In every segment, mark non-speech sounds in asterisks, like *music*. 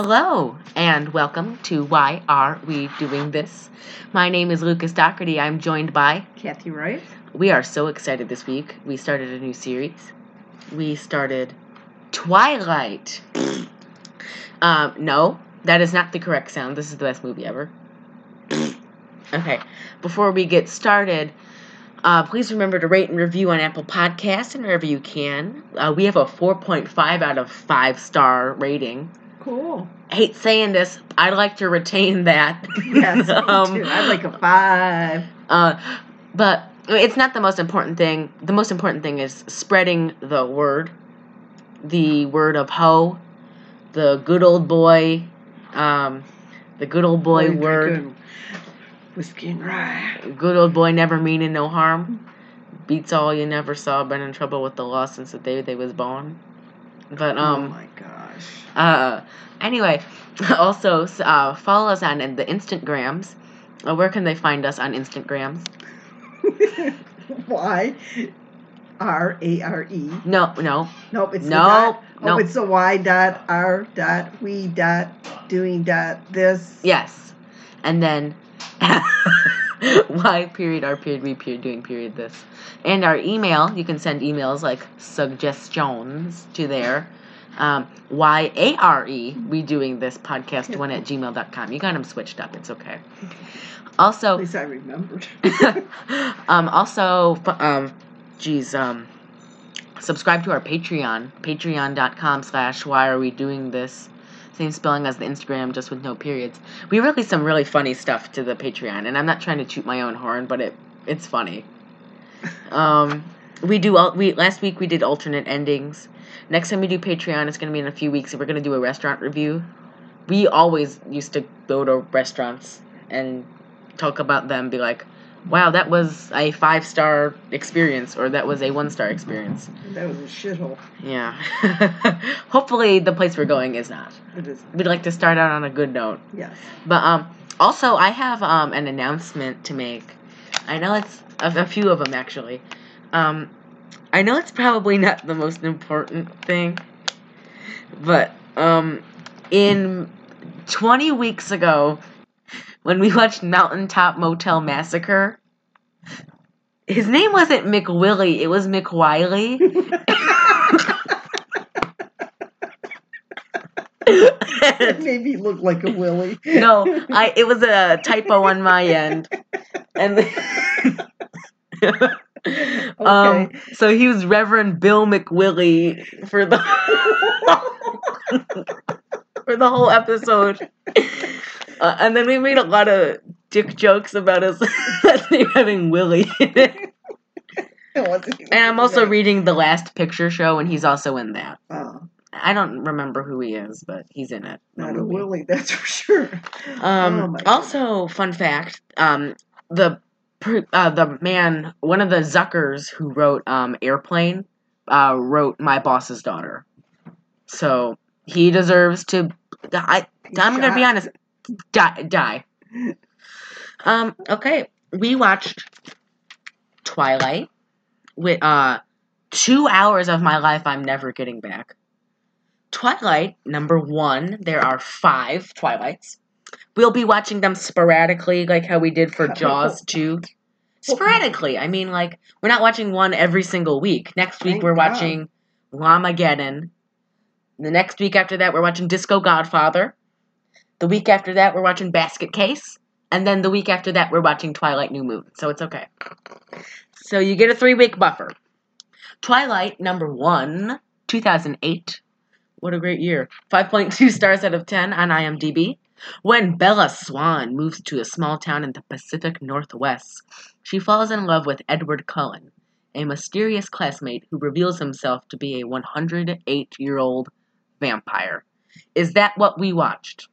Hello and welcome to Why Are We Doing This? My name is Lucas Doherty. I'm joined by. Kathy Wright. We are so excited this week. We started a new series. We started Twilight. *sniffs* um, no, that is not the correct sound. This is the best movie ever. *sniffs* okay, before we get started, uh, please remember to rate and review on Apple Podcasts and wherever you can. Uh, we have a 4.5 out of 5 star rating. Cool. I hate saying this. I'd like to retain that. Yes, me *laughs* Um, too. I'd like a five. Uh, but it's not the most important thing. The most important thing is spreading the word, the word of ho, the good old boy, um, the good old boy Boy, word, Whiskey and rye. good old boy never meaning no harm, beats all you never saw, been in trouble with the law since the day they was born. But oh um, my gosh. Uh, anyway, *laughs* also uh, follow us on the Instagrams. Uh, where can they find us on Instagrams? *laughs* Y R A R E. No, no, Nope, it's the No, dot. no. Oh, it's a Y dot R dot we dot doing dot this. Yes. And then *laughs* Y period R period we period doing period this. And our email, you can send emails like suggestions to there. Um, Y A R E, we doing this podcast one at gmail.com. You got them switched up, it's okay. Also, At least I remembered. *laughs* um, also, um, geez, um, subscribe to our Patreon, patreon.com slash why are we doing this. Same spelling as the Instagram, just with no periods. We release some really funny stuff to the Patreon, and I'm not trying to toot my own horn, but it it's funny. Um, we do all we last week we did alternate endings. Next time we do Patreon, it's gonna be in a few weeks, and we're gonna do a restaurant review. We always used to go to restaurants and talk about them, be like, "Wow, that was a five star experience," or "That was a one star experience." that was a shithole. Yeah. *laughs* Hopefully, the place we're going is not. It is. We'd like to start out on a good note. Yes. But um, also, I have um, an announcement to make. I know it's a, a few of them actually. Um, I know it's probably not the most important thing, but um, in 20 weeks ago, when we watched Mountaintop Motel Massacre, his name wasn't McWillie, it was McWiley. *laughs* it *laughs* made me look like a willy. no, I it was a typo on my end. And *laughs* *laughs* um so he was Reverend Bill McWillie for the *laughs* for the whole episode. *laughs* Uh, and then we made a lot of dick jokes about name having Willie in it. It And I'm also reading the last picture show and he's also in that. Oh, I don't remember who he is, but he's in it. not a willy, that's for sure. Um, Oh also, fun fact: um, the uh, the man, one of the Zuckers who wrote um, Airplane, uh, wrote My Boss's Daughter. So he deserves to. I, I'm gonna be honest. Die. die. Um. Okay. We watched Twilight with uh two hours of my life I'm never getting back. Twilight number one. There are five Twilights. We'll be watching them sporadically, like how we did for Jaws *laughs* 2. Sporadically. I mean, like, we're not watching one every single week. Next week, Thank we're God. watching Llamageddon. The next week after that, we're watching Disco Godfather. The week after that, we're watching Basket Case. And then the week after that, we're watching Twilight New Moon. So it's okay. So you get a three week buffer. Twilight, number one, 2008. What a great year. 5.2 stars out of 10 on IMDb. When Bella Swan moves to a small town in the Pacific Northwest, she falls in love with Edward Cullen, a mysterious classmate who reveals himself to be a 108 year old vampire. Is that what we watched?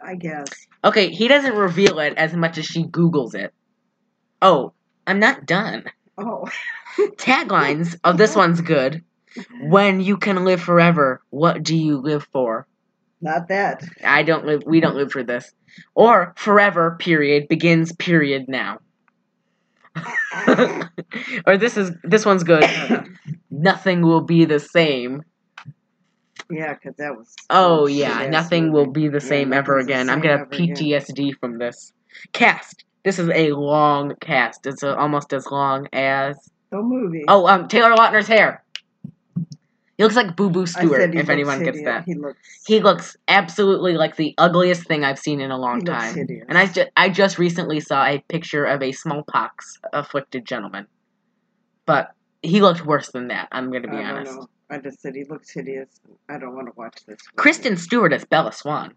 I guess. Okay, he doesn't reveal it as much as she Googles it. Oh, I'm not done. Oh, *laughs* Taglines of this one's good. *laughs* When you can live forever, what do you live for? Not that. I don't live. We don't live for this. Or forever. Period begins. Period now. *laughs* or this is this one's good. *coughs* Nothing will be the same. Yeah, because that was. Oh yeah, nothing will be the Yeah, same ever nothing's the again. I'm gonna have ever again. PTSD from this cast. This is a long cast. It's uh almost as long as The movie. oh um Taylor Lautner's hair. He looks like Boo Boo Stewart. If anyone gets that, He looks. he looks absolutely like the ugliest thing I've seen in a long he looks time. hideous. And I just I just recently saw a picture of a smallpox afflicted gentleman, but he looked worse than that. I'm gonna be I honest. I just said he looks hideous. I don't want to watch this. movie. Kristen Stewart as Bella Swan.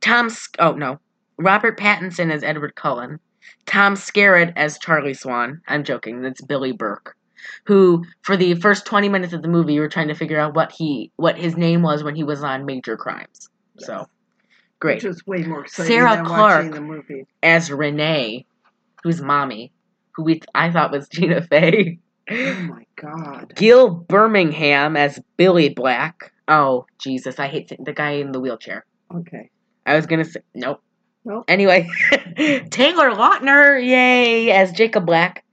Tom, Sk- oh no, Robert Pattinson as Edward Cullen. Tom Skerritt as Charlie Swan. I'm joking. That's Billy Burke, who for the first 20 minutes of the movie, you were trying to figure out what he, what his name was when he was on Major Crimes. So, great. Which way more exciting Sarah than Clarke. the movie. As Renee, who's mommy, who we I thought was *laughs* Tina Fey. Oh my god. Gil Birmingham as Billy Black. Oh Jesus, I hate the guy in the wheelchair. Okay. I was gonna say nope. Nope. Anyway, *laughs* Taylor Lautner, yay, as Jacob Black.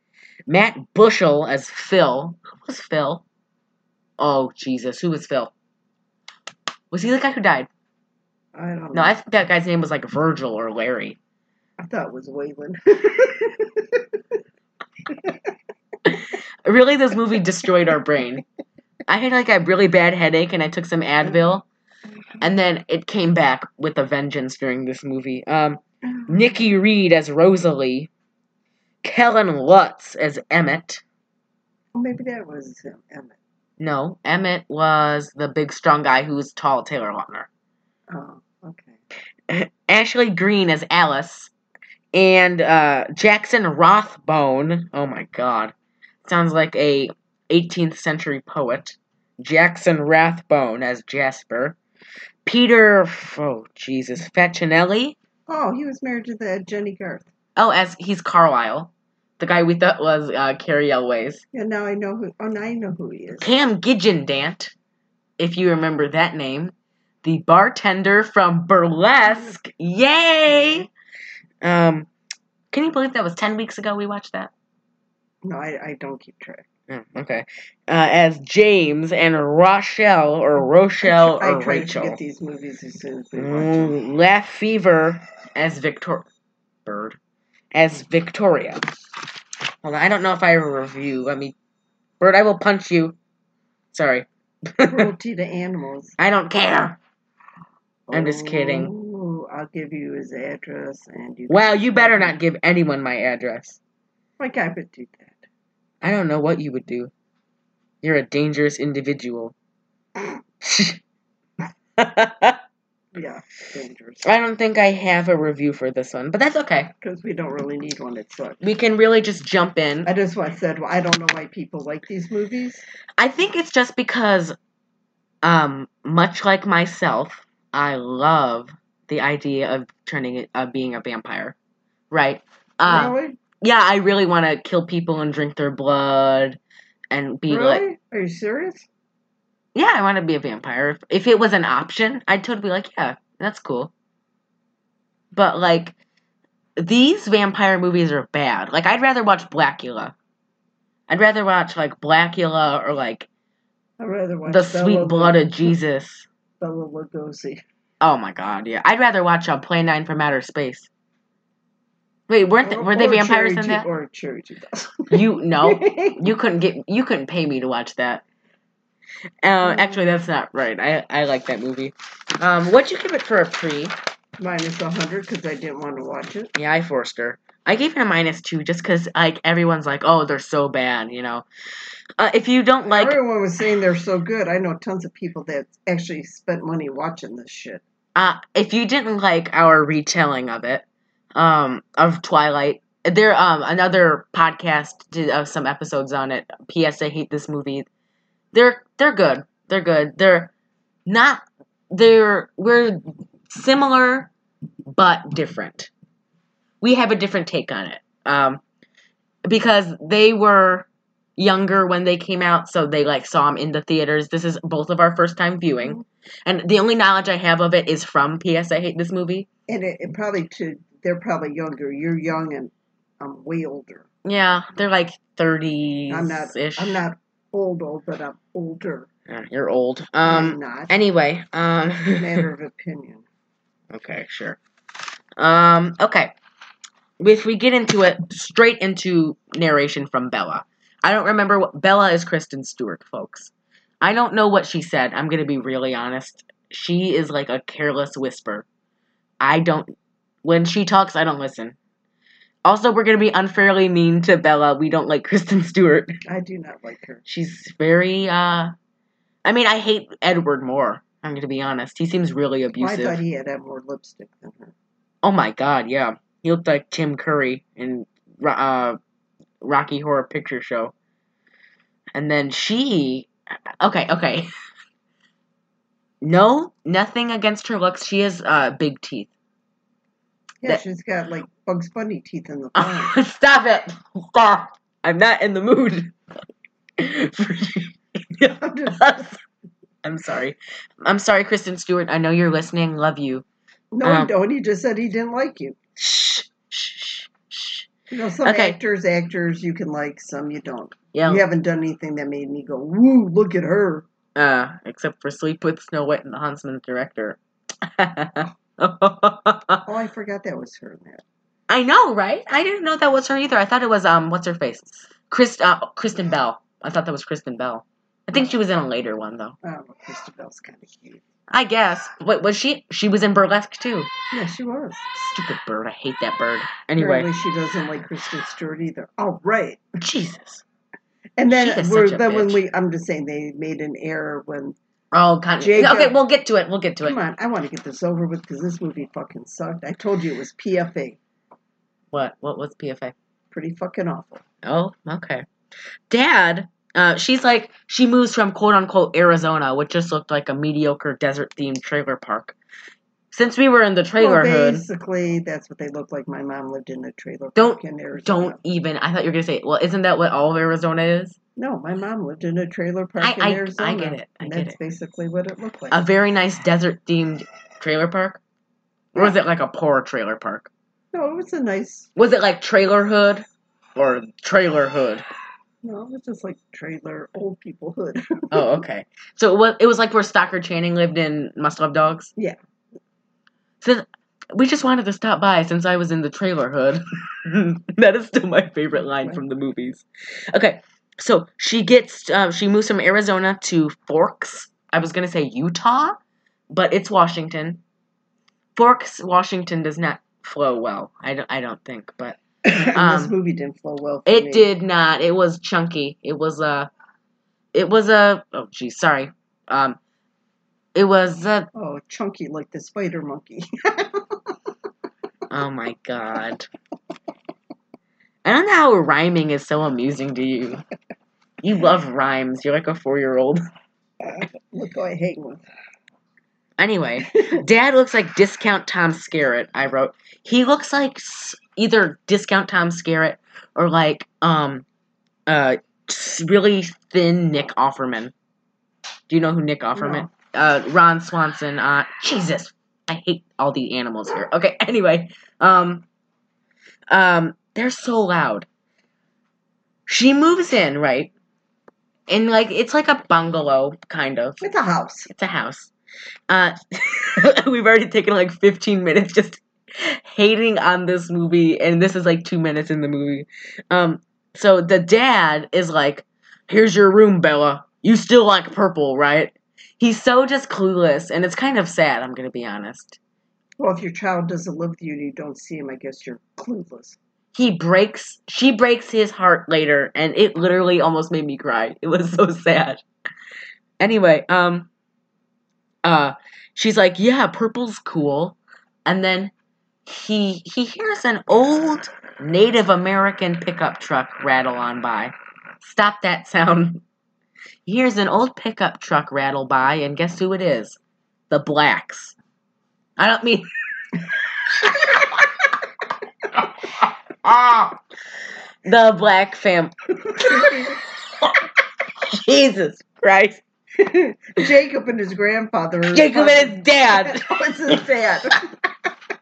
Matt Bushell as Phil. Who was Phil? Oh Jesus, who was Phil? Was he the guy who died? I don't know. No, I think that guy's name was like Virgil or Larry. I thought it was Waylon. *laughs* Really, this movie destroyed our brain. I had like a really bad headache and I took some Advil, and then it came back with a vengeance during this movie. Um, Nikki Reed as Rosalie. Kellen Lutz as Emmett. Maybe that was him, Emmett. No, Emmett was the big strong guy who was tall, Taylor Lautner. Oh, okay. *laughs* Ashley Greene as Alice. And uh, Jackson Rothbone. Oh my god. Sounds like a 18th century poet. Jackson Rathbone as Jasper. Peter, oh Jesus, Facinelli. Oh, he was married to the Jennie Garth. Oh, as he's Carlisle. The guy we thought was uh, Cary Elwes. Yeah, now I know who. Oh, now I know who he is. Cam Gigandet, if you remember that name, the bartender from Burlesque. Yay! Um, can you believe that was ten weeks ago we watched that? No, I, I don't keep track. Oh, okay. Uh, as James and Rochelle or Rochelle I or try to Rachel. get these movies as soon as we watch them. Mm, Lefevre as Victor Bird as Victoria. Hold on, I don't know if I have a review. Let me. Bird, I will punch you. Sorry. Cruelty *laughs* to animals. I don't care. I'm just kidding. Oh, I'll give you his address and you. Well, you better not give anyone my address. Like I would do that. I don't know what you would do. You're a dangerous individual. *laughs* *laughs* Yeah, dangerous. I don't think I have a review for this one, but that's okay. Because we don't really need one It's sucks. We can really just jump in. I just said well, I don't know why people like these movies. I think it's just because, um, much like myself, I love the idea of turning it, of being a vampire, right? Uh, really? yeah, I really want to kill people and drink their blood, and be like, Really? Are you serious? Yeah, I want to be a vampire. If, if it was an option, I'd totally be like, yeah, that's cool. But like, these vampire movies are bad. Like, I'd rather watch Blackula. I'd rather watch like Blackula or like I'd rather watch the Bela Sweet Blood of Jesus. Bela Lugosi. Oh my god, yeah. I'd rather watch uh, Plan Nine from Outer Space. Wait, weren't they, Or- were they vampires Cherry in that? Or Cherry Judas. *laughs* You no, *laughs* you couldn't get you couldn't pay me to watch that. Uh, actually, that's not right. I I like that movie. Um, what'd you give it for a pre? Minus 100 because I didn't want to watch it. Yeah, I forced her. I gave it a minus two just because like everyone's like, oh, they're so bad, you know. Uh, if you don't like, Everyone was saying they're so good. I know tons of people that actually spent money watching this shit. uh, if you didn't like our retelling of it, um, of Twilight, there um another podcast did uh, some episodes on it. P.S. I hate this movie. They're they're good. They're good. They're not. They're we're similar but different. We have a different take on it. Um, because they were younger when they came out, so they like saw them in the theaters. This is both of our first time viewing, and the only knowledge I have of it is from P.S. I hate this movie. And it, it probably too, they're probably younger. You're young and I'm way older. Yeah, they're like thirties I'm not. ish. I'm not old old, but I'm older. Uh, you're old. I'm Um. not. Anyway. Um. *laughs* Matter of opinion. okay. Sure. Um. Okay. If we get into it, straight into narration from Bella. I don't remember what Bella is. Kristen Stewart, folks. I don't know what she said. I'm gonna be really honest. She is like a careless whisper. I don't. When she talks, I don't listen. Also, we're gonna be unfairly mean to Bella. We don't like Kristen Stewart. I do not like her. She's very. uh I mean, I hate Edward more. I'm gonna be honest. He seems really Well, I abusive. thought he had had more lipstick than her. Oh my god, yeah. He looked like Tim Curry in uh, Rocky Horror Picture Show. And then she. Okay, okay. No, nothing against her looks. She has uh, big teeth. Yeah, That- she's got like Bugs Bunny teeth in the *laughs* front. Stop it! Stop! I'm not in the mood. *laughs* I'm sorry. I'm sorry, Kristen Stewart. I know you're listening. Love you. no, Um, don't. He just said he didn't like you. Shh, shh, shh. You know, some Okay. actors, actors you can like, some you don't. Yeah. You haven't done anything that made me go, "Woo, look at her." Uh, except for Sleep with Snow White and the Huntsman director. *laughs* Oh, I forgot that was her in that. I know, right? I didn't know that was her either. I thought it was um, what's her face? Chris, uh, Kristen Bell. I thought that was Kristen Bell. I think she was in a later one though. I don't know. Kind of cute. I guess. Wait, was she? She was in Burlesque too. Yeah, she was. Stupid bird. I hate that bird. Anyway, Apparently, she doesn't like Kristen Stewart either. All right. Jesus. And then, is we're, such a then when we, I'm just saying they made an error when. Oh, con- Jacob- okay. We'll get to it. We'll get to it. Come on, I want to get this over with because this movie fucking sucked. I told you it was PFA. What? What was PFA? Pretty fucking awful. Oh, okay. Dad, uh, she's like, she moves from quote unquote Arizona, which just looked like a mediocre desert themed trailer park. Since we were in the trailer well, hood, basically, that's what they look like. My mom lived in a trailer Don't- park in Arizona. don't even, I thought you were going to say, well, isn't that what all of Arizona is? No, my mom lived in a trailer park I- in I- I Arizona. get it, I and get that's it. basically what it looked like. A very nice desert themed trailer park? Or was it like a poor trailer park? No, it was a nice. Was it like trailer hood or trailer hood? No, it was just like trailer old people hood. *laughs* Oh, okay. So it was, it was like where Stockard Channing lived in Must Love Dogs? Yeah. So we just wanted to stop by since I was in the trailer hood. *laughs* that is still my favorite line from the movies. Okay, so she gets, uh, she moves from Arizona to Forks. I was going to say Utah, but it's Washington. Forks, Washington does not flow well. I don't, I don't think, but *coughs* this Um, movie didn't flow well. For it me. did not. It was chunky. It was a. It was a. Oh, geez, sorry. Um, it was a. Oh, chunky like the spider monkey. *laughs* Oh my god. I don't know how rhyming is so amusing to you. You love rhymes. You're like a four year old. *laughs* Look who I hang with. Anyway, *laughs* Dad looks like Discount Tom Skerritt. I wrote. He looks like either Discount Tom Skerritt or like um, uh, really thin Nick Offerman. Do you know who Nick Offerman? Uh, Ron Swanson. Uh, Jesus, I hate all the animals here. Okay, *laughs* anyway, um, um, they're so loud. She moves in right, and like it's like a bungalow kind of. It's a house. It's a house. Uh, *laughs* we've already taken like 15 minutes just hating on this movie, and this is like two minutes in the movie. Um, so the dad is like, "Here's your room, Bella. You still like purple, right?" He's so just clueless, and it's kind of sad. I'm gonna be honest. Well, if your child doesn't live with you and you don't see him, I guess you're clueless. He breaks. She breaks his heart later, and it literally almost made me cry. It was so *laughs* sad. Anyway, um, uh, she's like, "Yeah, purple's cool," and then he he hears an old Native American pickup truck rattle on by. Stop that sound. He hears an old pickup truck rattle by, and guess who it is? The blacks. I don't mean. Ah, *laughs* *laughs* the black fam. *laughs* Jesus Christ. *laughs* Jacob and his grandfather. Jacob and his dad. *laughs* Oh, What's his dad?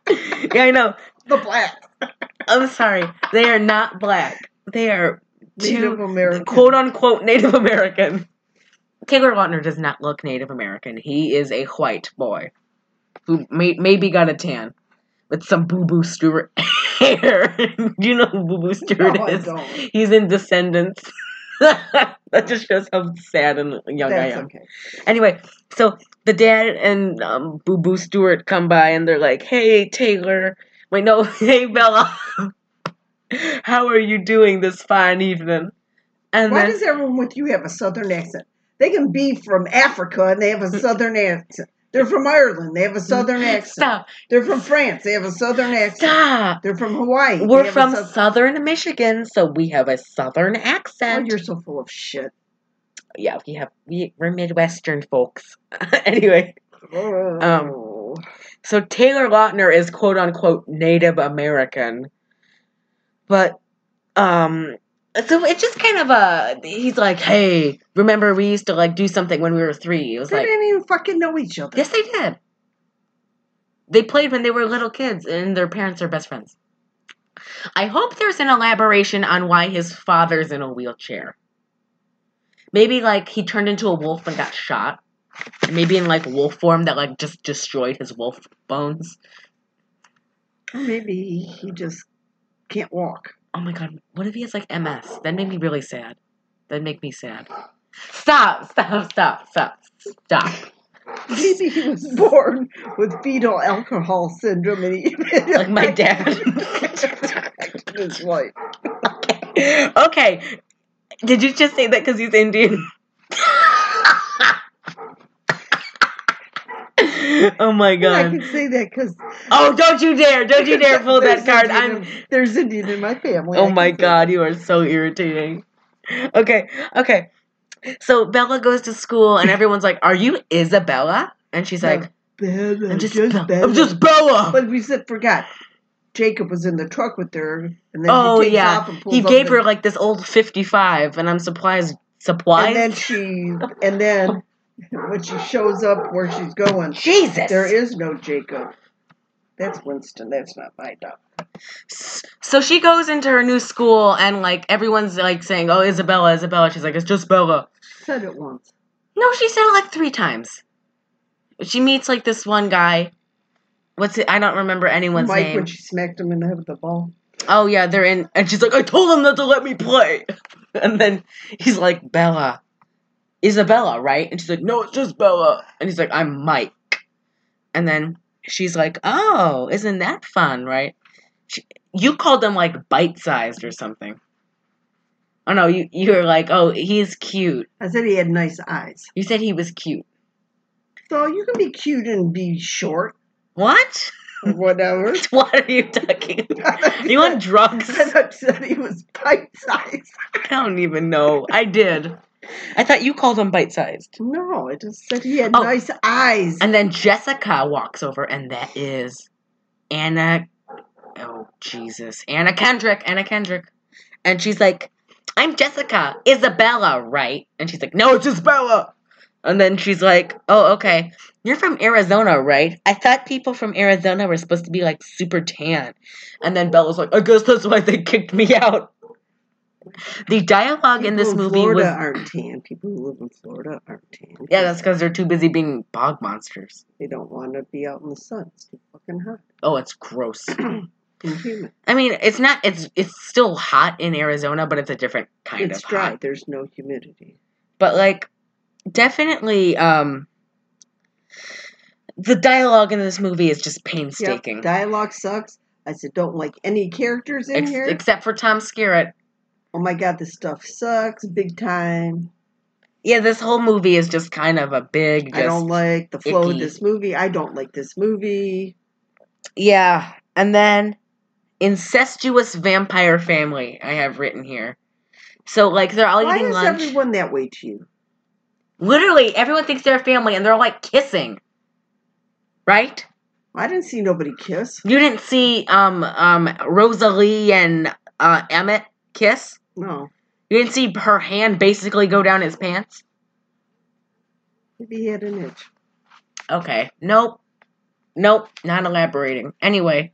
*laughs* Yeah, I know. the black. I'm sorry. They are not black. They are Native American. quote unquote Native American. Taylor Lautner does not look Native American. He is a white boy who may, maybe got a tan with some Boo Boo Stewart hair. Do you know who Boo Boo Stewart No, I is? don't. He's in Descendants. *laughs* that just shows how sad and young I am. okay. Anyway, so the dad and um, Boo Boo Stewart come by and they're like, "Hey Taylor, wait no, *laughs* hey Bella, *laughs* how are you doing this fine evening?" And Why then does everyone with you have a southern accent? They can be from Africa and they have a southern accent. They're from Ireland, they have a southern accent. stop, They're from France, they have a southern accent. stop. They're from Hawaii. We're from sou- southern Michigan, so we have a southern Oh, accent. you're so full of shit. yeah, we have we, we're Midwestern folks. *laughs* anyway, Um, Oh. So Taylor Lautner is quote unquote Native American. But um so it's just kind of a he's like, Hey, remember we used to like do something when we were three. It was they like didn't even fucking know each other. Yes they did. They played when they were little kids and their parents are best friends. I hope there's an elaboration on why his father's in a wheelchair. Maybe like he turned into a wolf and got shot. Maybe in like wolf form that like just destroyed his wolf bones. Or maybe he just can't walk. Oh my god, what if he has like MS? That'd make me really sad. That'd make me sad. Stop, stop, stop, stop, stop. Maybe *laughs* he was born with fetal alcohol syndrome and he *laughs* Like my dad. His wife. *laughs* okay. Did you just say that because he's Indian? *laughs* oh my god. I can say that because Oh, don't you dare. Don't you dare pull *laughs* that card. I'm there's Indian in my family. Oh I my god, you are so irritating. Okay, okay. So Bella goes to school and *laughs* everyone's like, Are you Isabella? And she's like, Bella, I'm just, just Bella. Bella. I'm just Bella. But we said forgot. Jacob was in the truck with her, and then oh he yeah. off and pulls He gave the- her like this old 55 and I'm surprised supplies. And then she, and then when she shows up where she's going, Jesus. there is no Jacob. That's Winston. That's not my dog. So she goes into her new school and like everyone's like saying, "Oh, Isabella, Isabella." She's like, "It's just Bella." Said it once. No, she said it like three times. She meets like this one guy. What's it? I don't remember anyone's Mike name. when she smacked him in the head with the ball. Oh yeah, they're in, and she's like, "I told them not to let me play," *laughs* and then he's like, "Bella, Isabella, right?" And she's like, "No, it's just Bella," and he's like, "I'm Mike," and then she's like, "Oh, isn't that fun, right?" She, you called them like bite-sized or something. Oh no, you you were like, "Oh, he's cute." I said he had nice eyes. You said he was cute. So you can be cute and be short What? whatever. *laughs* What are you talking? *laughs* About? You on drugs? I said he was bite sized. I don't even know. I did. I thought you called him bite-sized. No, I just said he had Oh. nice eyes. And then Jessica walks over, and that is Anna. Oh, Jesus. Anna Kendrick. Anna Kendrick. And she's like, I'm Jessica. Isabella, right? And she's like, No, it's Isabella. And then she's like, Oh, okay. You're from Arizona, right? I thought people from Arizona were supposed to be like super tan. And then Bella's like, I guess that's why they kicked me out. The dialogue in this People movie Florida was. aren't tan. People who live in Florida aren't tan. Yeah, that's because they're too busy being bog monsters. They don't want to be out in the sun. It's too fucking hot Oh, it's gross. *clears throat* and humid. I mean, it's not. It's it's still hot in Arizona, but it's a different kind It's of dry. hot. There's no humidity. But like, definitely, um, the dialogue in this movie is just Yep, painstaking. dialogue sucks. I said, don't like any characters in Ex- here. except for Tom Skerritt. Oh my god, this stuff sucks big time. Yeah, this whole movie is just kind of a big. I don't like the flow icky. of this movie. I don't like this movie. Yeah, and then incestuous vampire family. I have written here. So like they're all Why eating is everyone that way to you? Literally, everyone thinks they're a family, and they're all like kissing. Right? I didn't see nobody kiss. You didn't see um um Rosalie and uh Emmett kiss? No. You didn't see her hand basically go down his pants? Maybe he had an itch. Okay. Nope. Nope. Not elaborating. Anyway,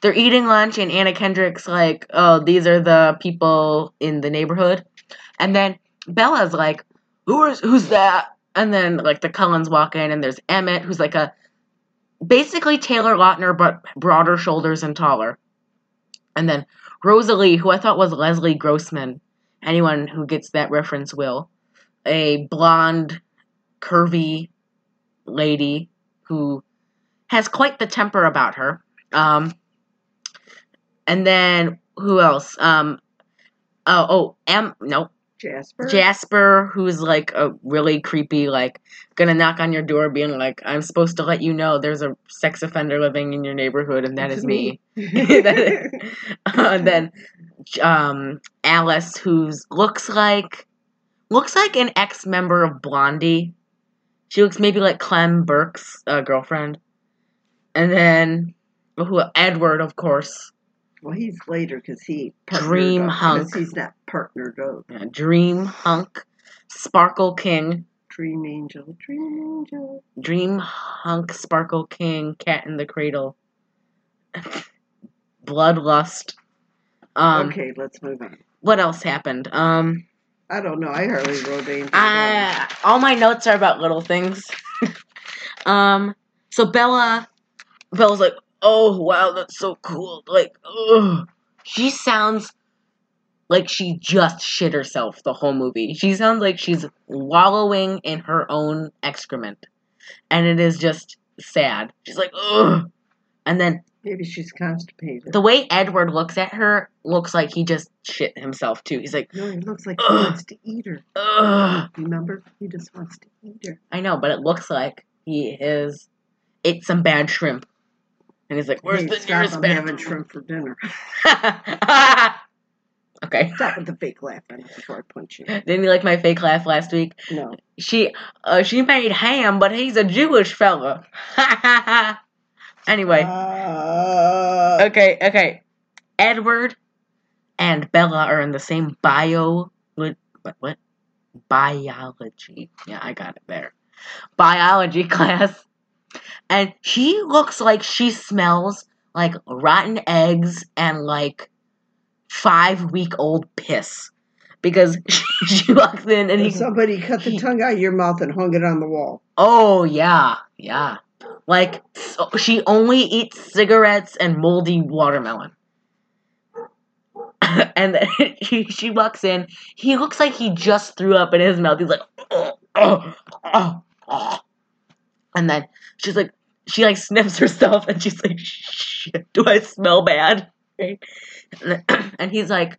they're eating lunch and Anna Kendrick's like, oh, these are the people in the neighborhood. And then Bella's like, who is who's that? And then like the Cullens walk in, and there's Emmett, who's like a basically Taylor Lautner but broader shoulders and taller. And then Rosalie, who I thought was Leslie Grossman. Anyone who gets that reference will. A blonde, curvy lady who has quite the temper about her. Um, and then who else? Um, oh, oh, M. No, Jasper. Jasper, who's like a really creepy, like gonna knock on your door, being like, "I'm supposed to let you know there's a sex offender living in your neighborhood, and that is me." *laughs* That and *laughs* then um, Alice, who's looks like looks like an ex member of Blondie. She looks maybe like Clem Burke's uh, girlfriend. And then who Edward, of course, well, he's later because he Dream up, hunk. He's not partnered up. yeah, Dream Hunk, Sparkle King, Dream angel, dream angel. Dream Hunk, Sparkle King, Cat in the Cradle, *laughs* Bloodlust. Um, okay, let's move on. what else happened? Um, I don't know. I hardly wrote anything. I, all my notes are about little things. *laughs* um, so Bella, Bella's like, oh wow, that's so cool. Like, ugh. she sounds like she just shit herself the whole movie. She sounds like she's wallowing in her own excrement, and it is just sad. She's like, ugh. And then Maybe she's constipated. the way Edward looks at her looks like he just shit himself too. He's like, no, he looks like he wants to eat her. ugh. Remember? He just wants to eat her. I know, but it looks like he is ate some bad shrimp. And he's like, Where's Hey, the stop, nearest I'm bad having shrimp for dinner. *laughs* Ah! Okay. Stop with the fake laughing before I punch you. *laughs* Didn't you like my fake laugh last week? No. She uh, she made ham, but he's a Jewish fella. *laughs* anyway. Uh, Okay, okay. Edward and Bella are in the same bio what what what? Biology. Yeah, I got it there. Biology *laughs* class. And she looks like she smells like rotten eggs and like five week old piss. Because *laughs* she, she walks in and he somebody cut the he- tongue out of your mouth and hung it on the wall. Oh yeah, yeah. Like so she only eats cigarettes and moldy watermelon. *laughs* and then *laughs* she, she walks in. He looks like he just threw up in his mouth. He's like, oh, oh, oh, oh. and then she's like, she like sniffs herself, and she's like, shit, do I smell bad? Right? And, *clears throat* and he's like,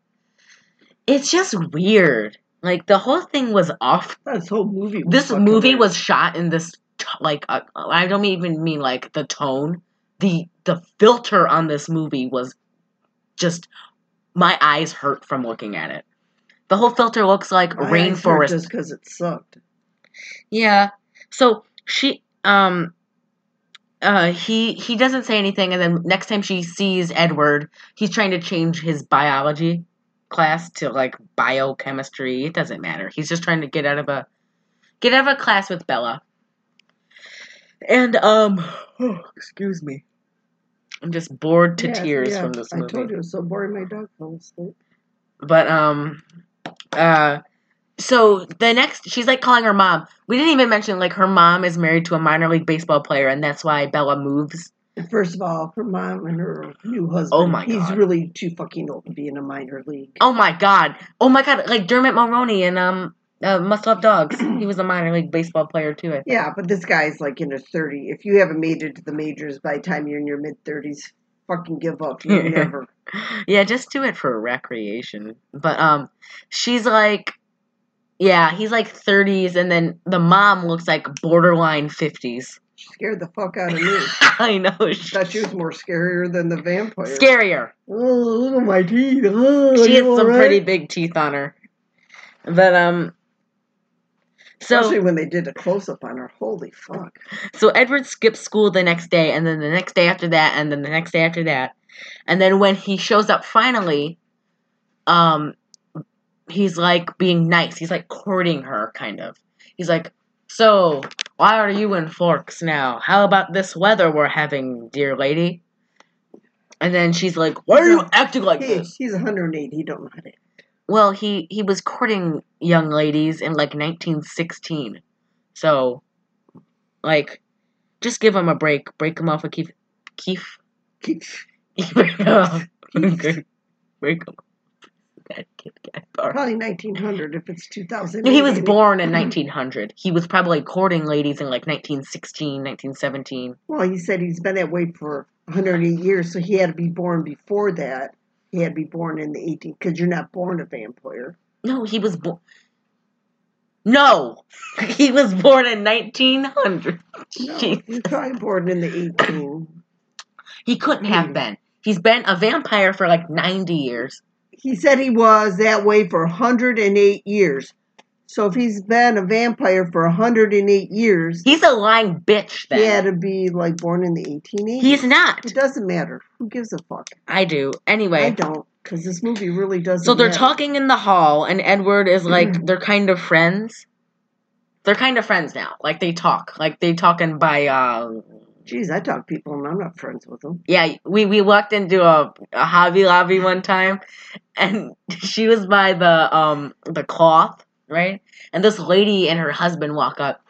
it's just weird. Like the whole thing was off This whole movie. Was this movie weird. was shot in this t- like uh, I don't even mean like the tone. The the filter on this movie was just my eyes hurt from looking at it. The whole filter looks like My rainforest. just because it sucked. Yeah. So she um uh he he doesn't say anything and then next time she sees Edward, he's trying to change his biology class to like biochemistry. It doesn't matter. He's just trying to get out of a get out of a class with Bella. And um *sighs* excuse me. I'm just bored to Yeah, tears yeah, from this movie. I told you it was so boring. My dog fell asleep. But um uh so the next she's like calling her mom. We didn't even mention like her mom is married to a minor league baseball player and that's why Bella moves. First of all, her mom and her new husband. Oh my god. He's really too fucking old to be in a minor league. Oh my god. Oh my god, like Dermot Mulroney and um uh, Must Love Dogs. *clears throat* He was a minor league baseball player too. I think. Yeah, but this guy's like in his 30. If you haven't made it to the majors by the time you're in your mid 30s, fucking give up. You'll *laughs* never. Yeah, just do it for recreation. But um she's like yeah, he's like 30s and then the mom looks like borderline 50s. She scared the fuck out of me. *laughs* I know. She, thought she was more scarier than the vampire. scarier. Oh, look at my teeth. Oh, she has some pretty big teeth on her. But um Especially so when they did a close up on her. Holy fuck. so Edward skips school the next day and then the next day after that and then the next day after that. And then when he shows up finally um he's like being nice. He's like courting her kind of. He's like, "So, why are you in Forks now? How about this weather we're having, dear lady?" And then she's like, "Why are you acting like He, this?" he's 108. He don't know how to. Well, he he was courting young ladies in like 1916. So, like, just give him a break. Break him off with Keith. Keith. Keith. *laughs* *laughs* break him off. Break him. That kid got barred. Probably *laughs* 1900 if it's 2000. He was born in *clears throat* 1900. He was probably courting ladies in like 1916, 1917. Well, he said he's been that way for 108 years, so he had to be born before that. He had to be born in the 18th because you're not born a vampire. No, he was born. No, *laughs* he was born in 1900. No, Jeez. he's probably born in the 18. He couldn't have hmm. been. He's been a vampire for like 90 years. He said he was that way for 108 years. So if he's been a vampire for 108 years, He's a lying bitch then. he had to be like born in the 1880s. He's not. It doesn't matter. Who gives a fuck? I do. Anyway. I don't, because this movie really doesn't. So they're matter. talking in the hall, and Edward is like, they're kind of friends. They're kind of friends now. Like they talk. Like they talking by. uh Jeez, I talk to people and I'm not friends with them. Yeah, we we walked into a, a Hobby Lobby one time, and *laughs* she was by the um the cloth, right? And this lady and her husband walk up.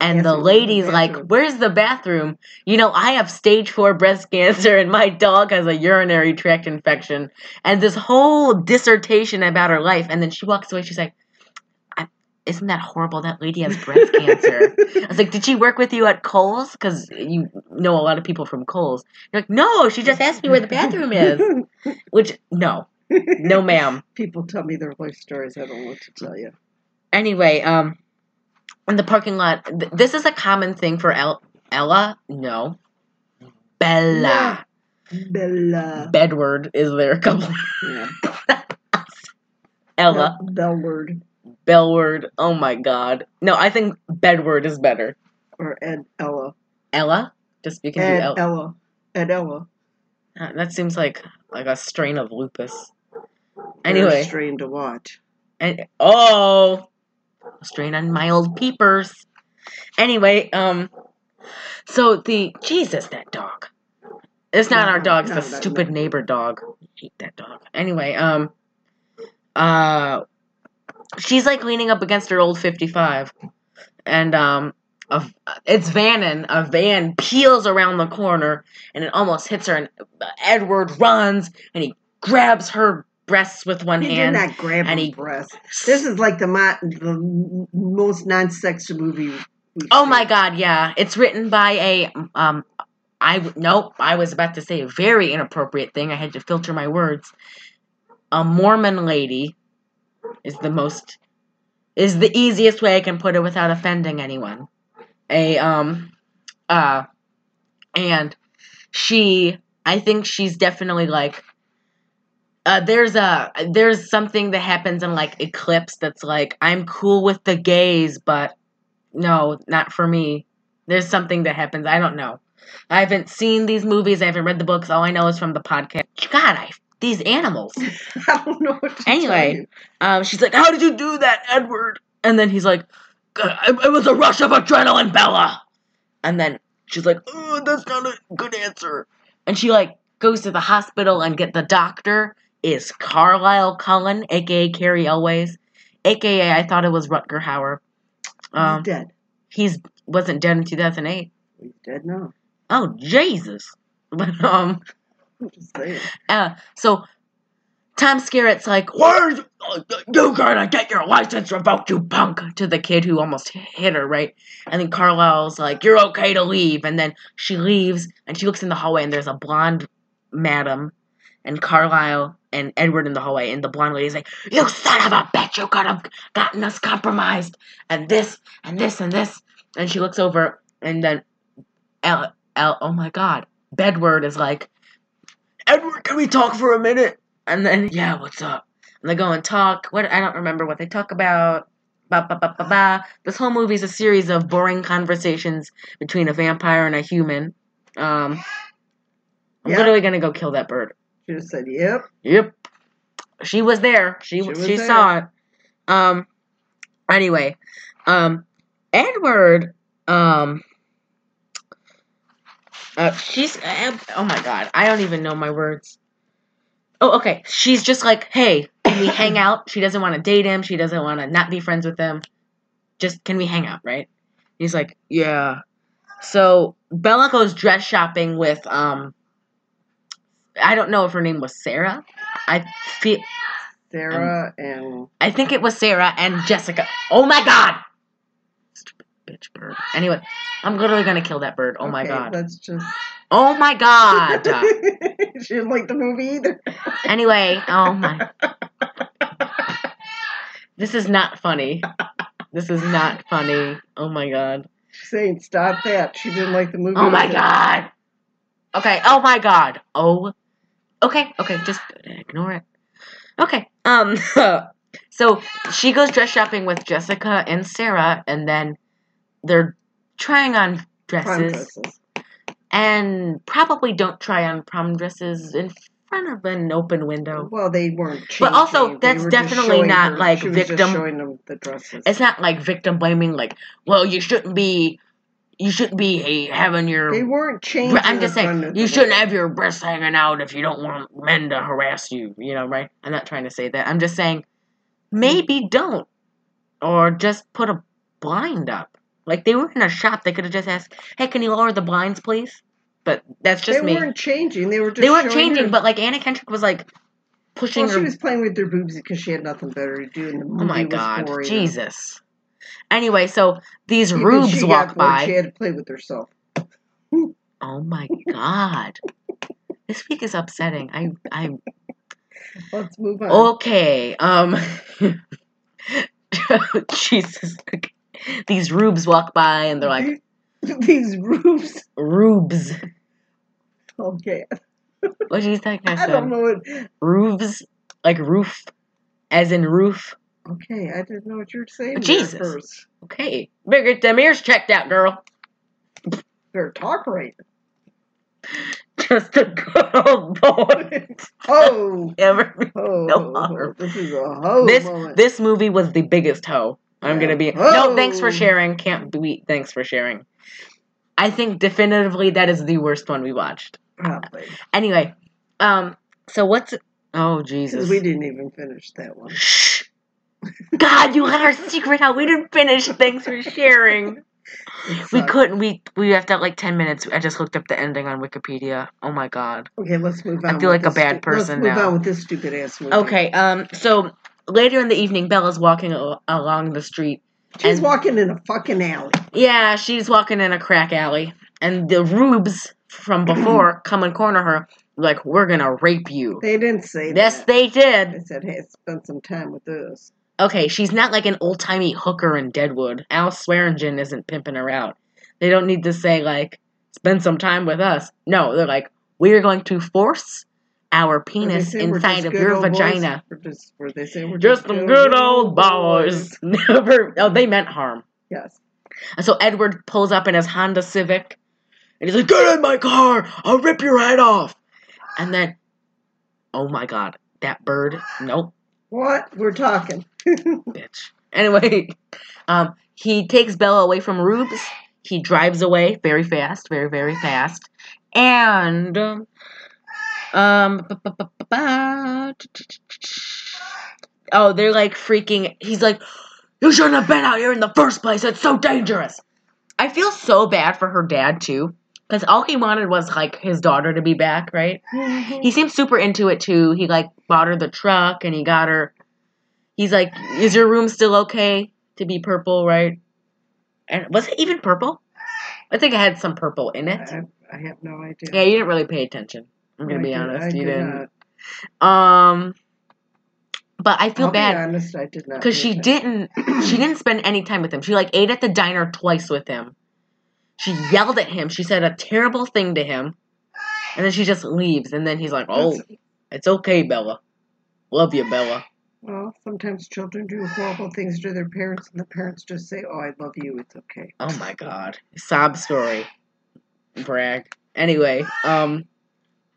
And Yes, the to the lady's like. Where's the bathroom? You know, I have stage four breast cancer and my dog has a urinary tract infection. And this whole dissertation about her life. And then she walks away. She's like, Isn't that horrible? That lady has breast *laughs* cancer. I was like, Did she work with you at Kohl's? Because you know a lot of people from Kohl's. You're like, No, she just asked me where the bathroom is. *laughs* Which, no, no, *laughs* ma'am. People tell me their life stories. I don't know what to tell you. Anyway, um, in the parking lot, th- this is a common thing for El- Ella. No, Bella. Bella. Bedward is there a *laughs* couple. Yeah. Ella, Bellward Bellward. Oh my God. No, I think Bedward is better. or Ed Ella. Ella. Just you can Ed do Ella. Ella. Ed Ella. Uh, That seems like like a strain of lupus. Anyway, strain to watch. and oh, a strain on my old peepers. Anyway, um, so the Jesus, that dog. It's not No, our dog. It's no, the stupid no. neighbor dog. I hate that dog. Anyway, um, uh, she's like leaning up against her old fifty-five, and um, a, it's vanning. A van peels around the corner, and it almost hits her. And Edward runs, and he grabs her breasts with one He hand. did not grab and her he- breast. This is like the, mo- the most non-sexual movie. Oh seen. my god, yeah. It's written by a um I nope, I was about to say a very inappropriate thing. I had to filter my words. A Mormon lady is the most is the easiest way I can put it without offending anyone. A um uh and she I think she's definitely like uh, there's a there's something that happens in like Eclipse that's like I'm cool with the gays, but no, not for me. There's something that happens. I don't know. I haven't seen these movies. I haven't read the books. All I know is from the podcast. God, I these animals. *laughs* I don't know what to Anyway. Um, she's like, "How did you do that, Edward?" And then he's like, "It it was a rush of adrenaline, Bella." And then she's like, "Oh, that's not a good answer." And she like goes to the hospital and get the doctor is Carlisle Cullen, aka Cary Elwes, aka I thought it was Rutger Hauer. Um, He's dead. he's wasn't dead in 2008. He's dead now. Oh Jesus! But *laughs* um, I'm just saying. uh, so Tom Skerritt's like, "Where's you gonna get your license revoked, you punk?" To the kid who almost hit her, right? And then Carlisle's like, "You're okay to leave." And then she leaves, and she looks in the hallway, and there's a blonde madam, and Carlisle and Edward in the hallway, and the blonde lady's like, "You son of a bitch! You could have gotten us compromised, and this, and this, and this." And she looks over, and then, El, El, oh my God, Bedward is like, Edward, can we talk for a minute? And then, yeah, what's up? And they go and talk. What I don't remember what they talk about. Ba ba ba ba ba. This whole movie is a series of boring conversations between a vampire and a human. Um, I'm Yeah. literally gonna go kill that bird. She just said, "Yep." Yep, she was there. She She she, there. saw it. Um. Anyway, um, Edward. Um. Uh, she's. Uh, oh my god, I don't even know my words. Oh, okay. She's just like, hey, can we hang out? She doesn't want to date him. She doesn't want to not be friends with him. Just can we hang out, right? He's like, yeah. So Bella goes dress shopping with um. I don't know if her name was Sarah. I feel Sarah um, and I think it was Sarah and Jessica. Oh my god! Stupid bitch bird. Anyway, I'm literally gonna kill that bird. Oh my god. Let's just. Oh my god. *laughs* she didn't like the movie either. anyway, oh my. This is not funny. This is not funny. Oh my god. Saying stop that. She didn't like the movie. Oh my either. god. Okay. Oh my god. Oh. Okay. Okay. Just ignore it. Okay. Um. *laughs* so she goes dress shopping with Jessica and Sarah, and then they're trying on dresses, dresses. and probably don't try on prom dresses in front of an open window. Well, they weren't. But also, that's definitely not, her- like, she was just victim- showing them the dresses. It's not like victim blaming, like, well, you shouldn't be, you shouldn't be having your they weren't changing. I'm just saying, you shouldn't have your breasts hanging out if you don't want men to harass you, you know, right? I'm not trying to say that. I'm just saying, maybe don't. Or just put a blind up. Like, they were in a shop, they could have just asked, hey, can you lower the blinds, please? But that's just They me. weren't changing. They were just. they weren't changing, her- but, like, Anna Kendrick was, like, pushing Well, she was playing with their boobs because she had nothing better to do, and the movie oh, my was God. boring. Jesus. Anyway, so these Even rubes walk by. She had to play with herself. Oh, my God. this week is upsetting. I, I Let's move on. Okay. Um. *laughs* Jesus. These rubes walk by and they're like these, rubes. rubes. Okay, What do you think *laughs* I I don't know what. Roofs, like roof, as in roof. Okay, I didn't know what you were saying. Jesus. first. Okay. Better get them ears checked out, girl. Better talk right. Just a good old boy. *laughs* Oh, Ever. oh, No this is a hoe This moment. this movie was the biggest hoe. I'm gonna be no. Oh. Thanks for sharing. Can't beat. Thanks for sharing. I think definitively that is the worst one we watched. Probably Anyway, um, so what's oh Jesus? we didn't even finish that one. God, you let our secret out. We didn't finish. Thanks for sharing. We couldn't. We we left out like ten minutes. I just looked up the ending on Wikipedia. Oh my God. Okay, let's move on. I feel like a bad stu- person let's move now. on with this stupid ass movie. Okay. Um. So later in the evening, Bella's walking al- along the street. she's and- walking in a fucking alley. Yeah, she's walking in a crack alley, and the rubes from *clears throat* before come and corner her. Like we're gonna rape you. They didn't say Yes, that. they did. They said, "Hey, spend some time with us." Okay, she's not like an old timey hooker in Deadwood. Al Swearingen isn't pimping her out. They don't need to say like, spend some time with us. No, they're like, we are going to force our penis inside of your vagina. We're just, where they say we're Just some good old boys. *laughs* Never. Oh, they meant harm. Yes. And so Edward pulls up in his Honda Civic, and he's like, "Get in my car! I'll rip your head off!" And then, oh my god, that bird! Nope, What? We're talking. *laughs* bitch. Anyway, um, he takes Bella away from Rubes. He drives away very fast, very very fast, and um, um, oh, they're like freaking. He's like, "You shouldn't have been out here in the first place. It's so dangerous." I feel so bad for her dad too, because all he wanted was like his daughter to be back, right? He seems super into it too. He like bought her the truck and he got her. He's like, "Is your room still okay to be purple, right?" And was it even purple? I think it had some purple in it. I, I have no idea. Yeah, you didn't really pay attention. I'm gonna I be did- honest, I you did didn't. not. Um, but I feel I'll bad Be honest, I did not. because she didn't she didn't spend any time with him she like ate at the diner twice with him she yelled at him. She said a terrible thing to him. And then she just leaves. And then he's like oh That's- it's okay bella. Love you bella. Well, sometimes children do horrible things to their parents, and the parents just say, "Oh, I love you. It's okay." oh my god. Sob story. Brag. Anyway um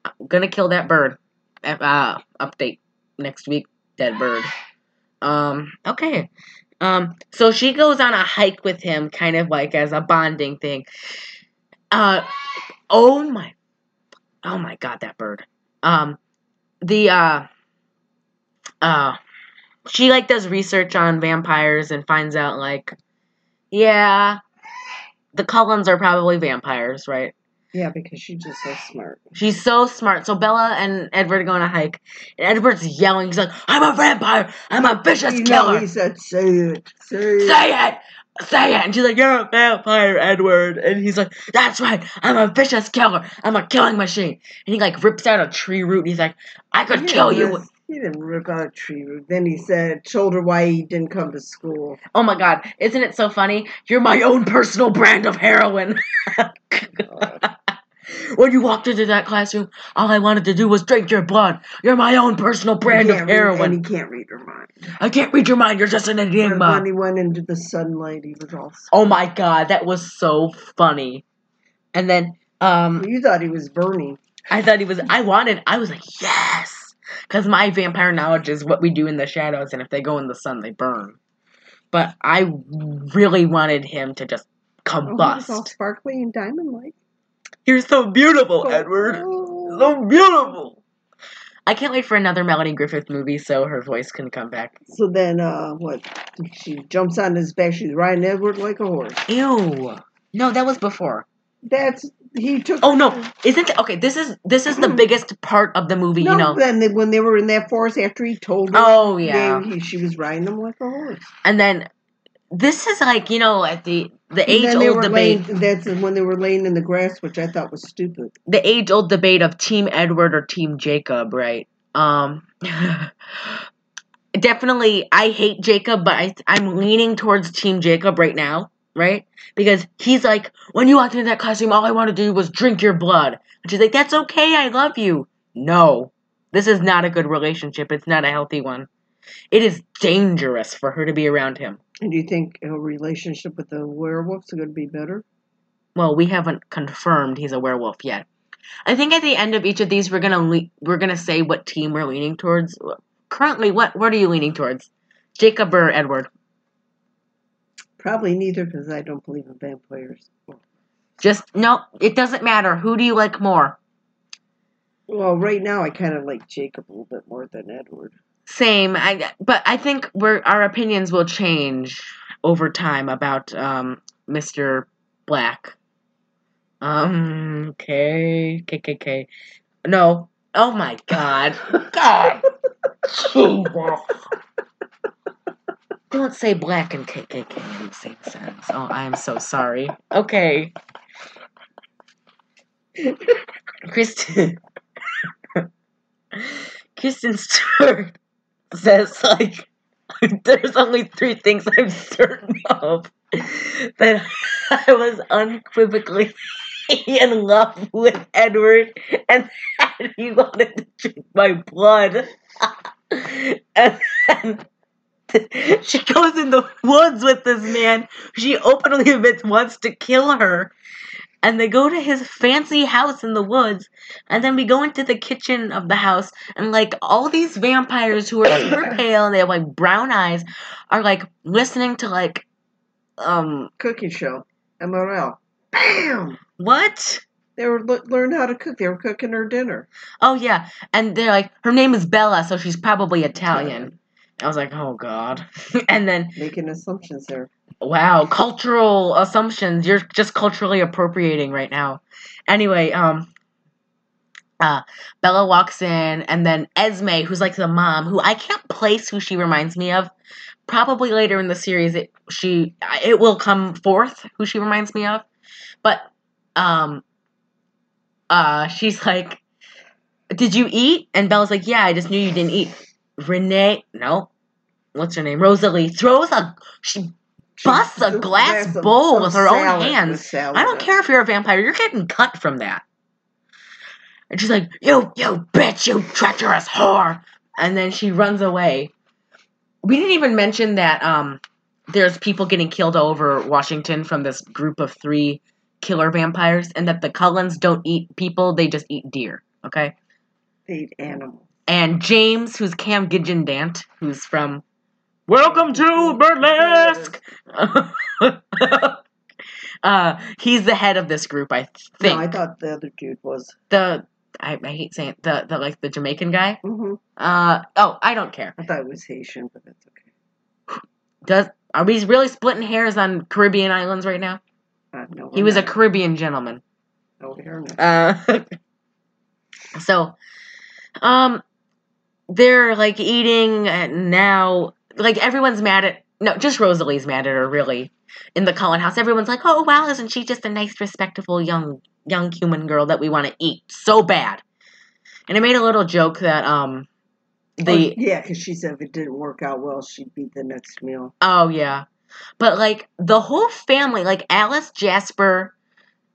i'm gonna kill that bird. Uh update. Next week dead bird. Um okay um so she goes on a hike with him kind of like as a bonding thing uh oh my oh my god that bird um the uh uh she like does research on vampires and finds out like, yeah, the Cullens are probably vampires, right? Yeah, because she's just so smart. She's so smart. So Bella and Edward go on a hike, and Edward's yelling. He's like, "I'm a vampire! I'm a vicious You killer! know, he said, "Say it, say it." Say it! Say it!" And she's like, "You're a vampire, Edward!" And he's like, "That's right! I'm a vicious killer! I'm a killing machine!" And he like rips out a tree root. And he's like, "I could He kill you!" He didn't rip out a tree root. Then he said, told her why he didn't come to school. Oh my god, isn't it so funny? You're my own personal brand of heroin. *laughs* when you walked into that classroom, all I wanted to do was drink your blood. You're my own personal brand of can't read- heroin. and he can't read your mind. I can't read your mind. You're just an enigma. when he went into the sunlight, he was all. Oh my god, that was so funny. And then, um, You thought he was burning. I thought he was. I wanted. I was like, yes, because my vampire knowledge is what we do in the shadows, and if they go in the sun, they burn. But I really wanted him to just Oh, he all combust. sparkly and diamond like. You're so beautiful, Edward. Oh. So beautiful. I can't wait for another Melanie Griffith movie so her voice can come back. So then, uh, what? She jumps on his back. She's riding Edward like a horse. Ew. No, that was before. That's he took. Oh no, isn't okay? This is this is the *clears throat* biggest part of the movie. no, you know. then they, when they were in that forest after he told her, Oh yeah. they- he, she was riding them like a horse. And then this is like you know at the the age old debate laying, that's when they were laying in the grass, which I thought was stupid. the age old debate of Team Edward or Team Jacob, right? Um. *laughs* definitely, I hate Jacob, but I I'm leaning towards Team Jacob right now, right? Because he's like, when you walked into that classroom, all I wanted to do was drink your blood. And she's like, that's okay, I love you. No, this is not a good relationship. It's not a healthy one. It is dangerous for her to be around him. And do you think a relationship with the werewolves are going to be better? Well, we haven't confirmed he's a werewolf yet. I think at the end of each of these, we're gonna le- we're gonna say what team we're leaning towards. Currently, what what are you leaning towards, Jacob or Edward? Probably neither, because I don't believe in vampires. Just no, it doesn't matter. Who do you like more? Well, right now I kind of like Jacob a little bit more than Edward. Same, I, but I think we're our opinions will change over time about um, Mr. Black. Um, okay, KKK. No. Oh my God. *laughs* God. Jesus. Don't say black and KKK in the same sentence. Oh, I am so sorry. Okay. *laughs* Kristen. *laughs* Kristen Stewart says, like, there's only three things I'm certain of. That I was unequivocally *laughs* in love with Edward and that he wanted to drink my blood. and then *laughs* she goes in the woods with this man. She openly admits wants to kill her. And they go to his fancy house in the woods. And then we go into the kitchen of the house. And like all these vampires who are *coughs* super pale and they have like brown eyes are like listening to like, um, Cooking show, Emeril. Bam! what? They were le- learned how to cook. They were cooking her dinner. Oh yeah, and they're like, her name is Bella, so she's probably Italian. I was like, oh god. *laughs* and then, Making assumptions there. wow, cultural assumptions. You're just culturally appropriating right now. Anyway, um, uh, Bella walks in, and then Esme, who's like the mom, who I can't place who she reminds me of. Probably later in the series, it she it will come forth who she reminds me of, but um, uh, she's like, "Did you eat?" And Bella's like, "Yeah, I just knew you didn't eat." Renee, no, what's her name? Rosalie throws a she busts a glass of- bowl of with her own hands. I don't care if you're a vampire, you're getting cut from that. And she's like, You, you bitch, you treacherous whore. And then she runs away. We didn't even mention that um, there's people getting killed all over Washington from this group of three killer vampires, and that the Cullens don't eat people, they just eat deer. Okay? They eat animals. And James, who's Cam Gigandet, who's from Welcome to Burlesque. *laughs* uh, he's the head of this group, I think. No, I thought the other dude was. the I, I hate saying the the like the Jamaican guy. hmm Uh oh, I don't care. I thought it was Haitian, but that's okay. Does are we really splitting hairs on Caribbean islands right now? Uh, no, He we're was a. Caribbean gentleman. No, we're not. Uh, *laughs* so, um, they're like eating and now. Like everyone's mad at no, just Rosalie's mad at her. Really, in the Cullen house, everyone's like, "Oh wow, isn't she just a nice, respectable young young human girl that we want to eat so bad?" And I made a little joke that um, the oh, yeah, because she said if it didn't work out well, she'd be the next meal. Oh yeah. But like the whole family, like Alice, Jasper,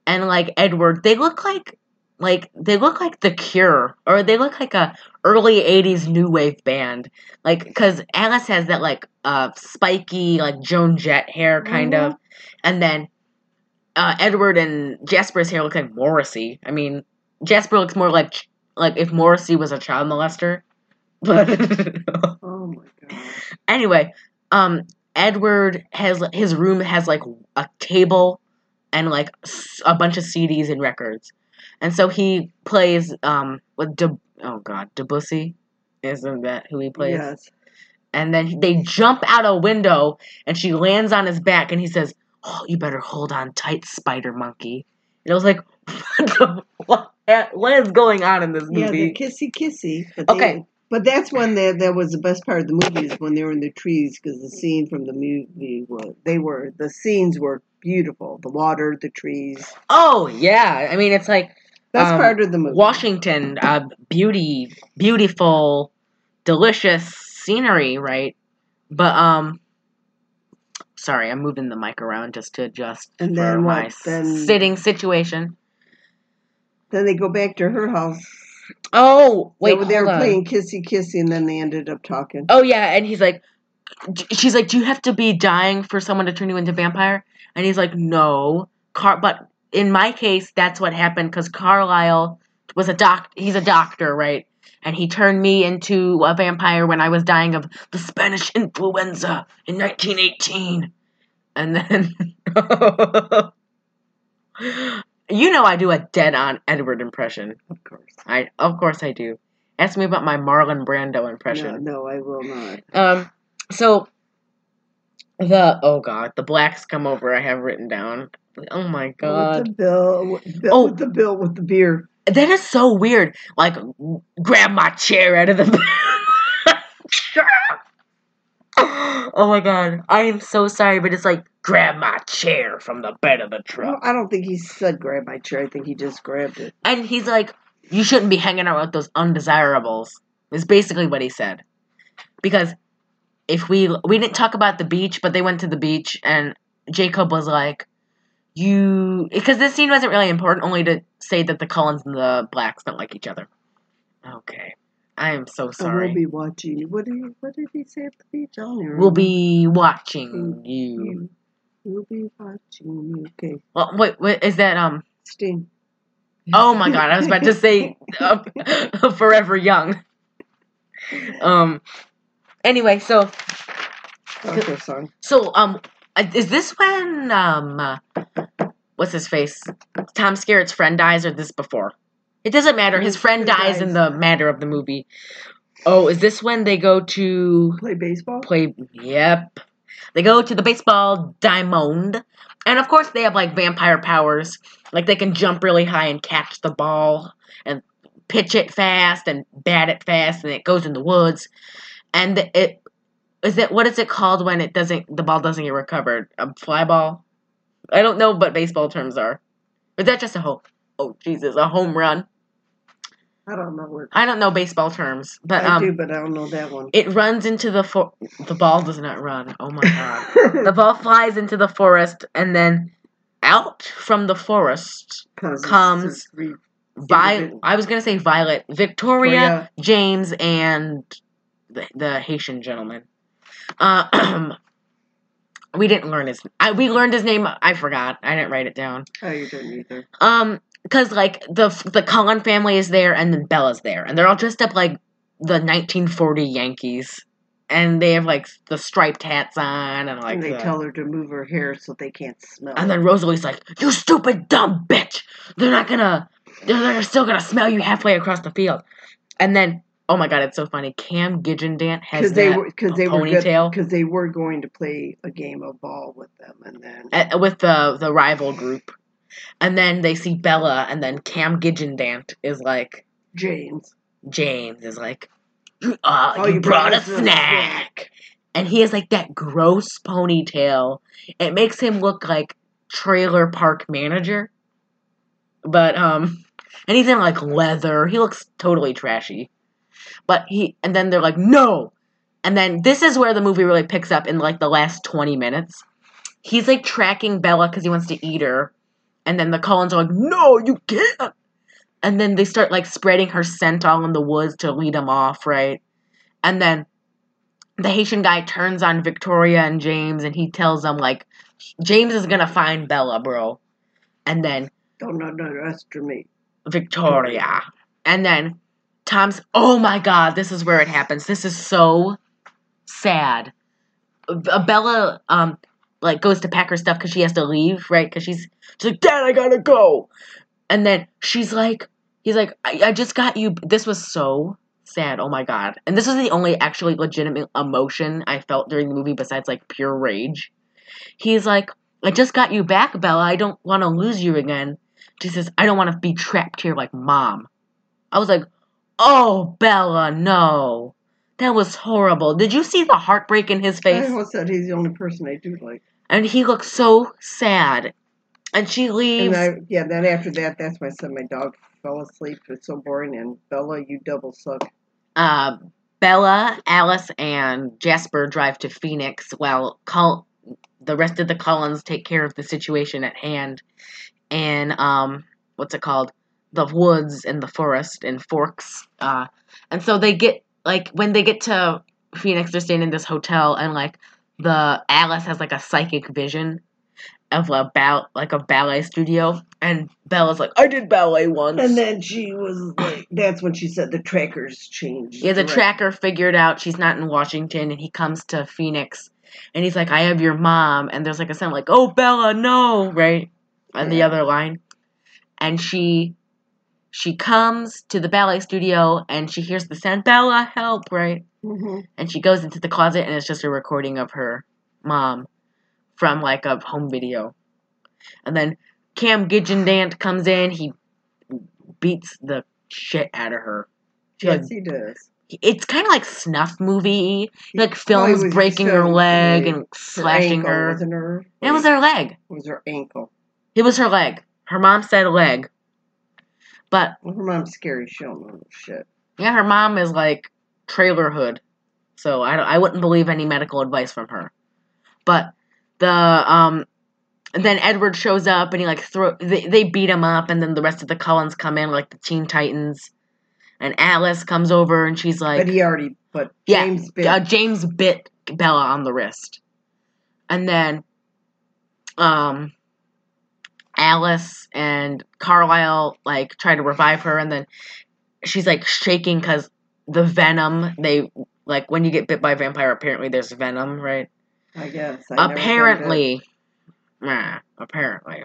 and like Edward, they look like like they look like the Cure, or they look like a early '80s new wave band. Like because Alice has that like uh spiky like Joan Jett hair kind of, and then uh Edward and Jasper's hair look like Morrissey. I mean, Jasper looks more like like if Morrissey was a child molester. *laughs* But *laughs* Oh my gosh. anyway, um, Edward has his room has like a table and like a bunch of CDs and records, and so he plays um with De- oh god Debussy, isn't that who he plays? Yes. And then they jump out a window, and she lands on his back, and he says, "Oh, you better hold on tight, Spider Monkey." And I was like, *laughs* "What? The, what, what is going on in this Yeah, movie?" they're kissy kissy. But they- Okay. But that's when that that was the best part of the movie is when they were in the trees because the scene from the movie was they were the scenes were beautiful. The water, the trees. oh yeah, I mean it's like Best Um, part of the movie. Washington, uh, beauty, beautiful, delicious scenery, right? But um, sorry, I'm moving the mic around just to adjust And for then my what? Then- sitting situation. Then they go back to her house. Oh wait, they, they were on. playing kissy kissy, and then they ended up talking. Oh yeah, and he's like, she's like, do you have to be dying for someone to turn you into a vampire? And he's like, no, Car. But in my case, that's what happened because Carlisle was a doc. He's a doctor, right? And he turned me into a vampire when I was dying of the Spanish influenza in 1918. And then, *laughs* you know, I do a dead-on Edward impression. Of course. I, of course, I do. Ask me about my Marlon Brando impression. No, no, I will not. Um, so the oh god, the blacks come over. I have written down. Oh my With god, the bill, with, bill Oh. with the bill with the beer. that is so weird. Like, grab my chair out of the. *laughs* oh my god, I am so sorry, but it's like grab my chair from the bed of the truck, I don't think he said grab my chair. I think he just grabbed it. and he's like, "You shouldn't be hanging out with those undesirables." Is basically what he said, because if we we didn't talk about the beach, but they went to the beach, and Jacob was like, "You," because this scene wasn't really important, only to say that the Cullens and the Blacks don't like each other. Okay, I am so sorry. we'll be watching you. What did he, what did he say at the beach? We'll be watching you. You. We'll be watching you. Okay. Well, wait, wait, is that um? Sting. Oh my god, I was about to say uh, *laughs* Forever Young. Um. Anyway, so Okay, song. So, um, is this when um, uh, what's his face? Tom Skerritt's friend dies, or this before? It doesn't matter. His friend friend dies in the matter of the movie. Oh, is this when they go to Play baseball? play? Yep, they go to the baseball diamond, and of course they have like vampire powers. Like they can jump really high and catch the ball, and pitch it fast and bat it fast, and it goes in the woods. And it is it what is it called when it doesn't the ball doesn't get recovered? A fly ball? I don't know what baseball terms are. Is that just a home? Oh Jesus, a home run. I don't know what. I don't know baseball terms, but I um, do, but I don't know that one. it runs into the for- the ball does not run. Oh my god, *laughs* the ball flies into the forest and then out from the forest Comes. comes Re- Vi- I was gonna say Violet, Victoria, Victoria. James, and the, the Haitian gentleman. Uh, *clears throat* we didn't learn his. I, we learned his name. I forgot. I didn't write it down. oh, you didn't either. Um, because like the the Cullen family is there, and then Bella's there, and they're all dressed up like the 1940 Yankees, and they have like the striped hats on, and like and they the- tell her to move her hair so they can't smell. and then Rosalie's like, "You stupid dumb bitch! They're not gonna, they're, they're still gonna smell you halfway across the field. And then, oh my god, it's so funny. Cam Gigandet has they that were because they ponytail because they were going to play a game of ball with them, and then uh, with the the rival group. And then they see Bella, and then Cam Gigandet is like, James. James is like, uh, Oh, you, you brought, brought a snack. And he has like that gross ponytail. It makes him look like trailer park manager. But um and he's in like leather. He looks totally trashy. But he and then they're like, no. And then this is where the movie really picks up in like the last 20 minutes. He's like tracking Bella because he wants to eat her. And then the Cullens are like, no, you can't and then they start like spreading her scent all in the woods to lead him off, right? And then the Haitian guy turns on Victoria and James and he tells them like James is gonna find Bella, bro. And then Don't underestimate. Victoria. And then Tom's oh my god, this is where it happens. This is so sad. Bella um like goes to pack her stuff because she has to leave, right? Because she's she's like, Dad, I gotta go. And then she's like, he's like, I, I just got you. This was so sad. Oh my god. And this was the only actually legitimate emotion I felt during the movie besides like pure rage. He's like, I just got you back, Bella. I don't want to lose you again. She says, I don't want to be trapped here like mom. I was like, oh, Bella, no. That was horrible. Did you see the heartbreak in his face? I almost said he's the only person I do like. And he looked so sad. And she leaves. And I, yeah, then after that, that's when I said my dog fell asleep. It's so boring. And Bella, you double suck. uh, Bella, Alice, and Jasper drive to Phoenix while Col- the rest of the Cullens take care of the situation at hand. And um, what's it called? The woods and the forest and Forks. Uh, and so they get like when they get to Phoenix, they're staying in this hotel, and like the Alice has like a psychic vision of a ball like a ballet studio, and Bella's like, I did ballet once. And then she was like, *clears throat* that's when she said the trackers changed. Yeah, the direct- tracker figured out she's not in Washington, and he comes to Phoenix, and he's like, "I have your mom," and there's like a sound like, "Oh, Bella, no!" Right, and the other line, and she, she comes to the ballet studio, and she hears the sound, "Bella, help!" Right, Mhm. and she goes into the closet, and it's just a recording of her mom from like a home video, and then Cam Gigandet comes in, he beats the shit out of her. She like he does. it's kind of like snuff movie. He, like films breaking her leg and slashing her. Her? It was her leg. It was her ankle. It was her leg. Her mom said leg. But Well, her mom's scary. She don't know shit. yeah, her mom is like trailer hood. So I I wouldn't believe any medical advice from her. But the um then Edward shows up and he like throw they, they beat him up and then the rest of the Cullens come in like the Teen Titans. And Alice comes over and she's like but he already. But Yeah, bit. uh, James bit Bella on the wrist, and then um, Alice and Carlisle like try to revive her, and then she's like shaking because the venom they like when you get bit by a vampire. Apparently, there's venom, right? I guess. I apparently, nah, apparently.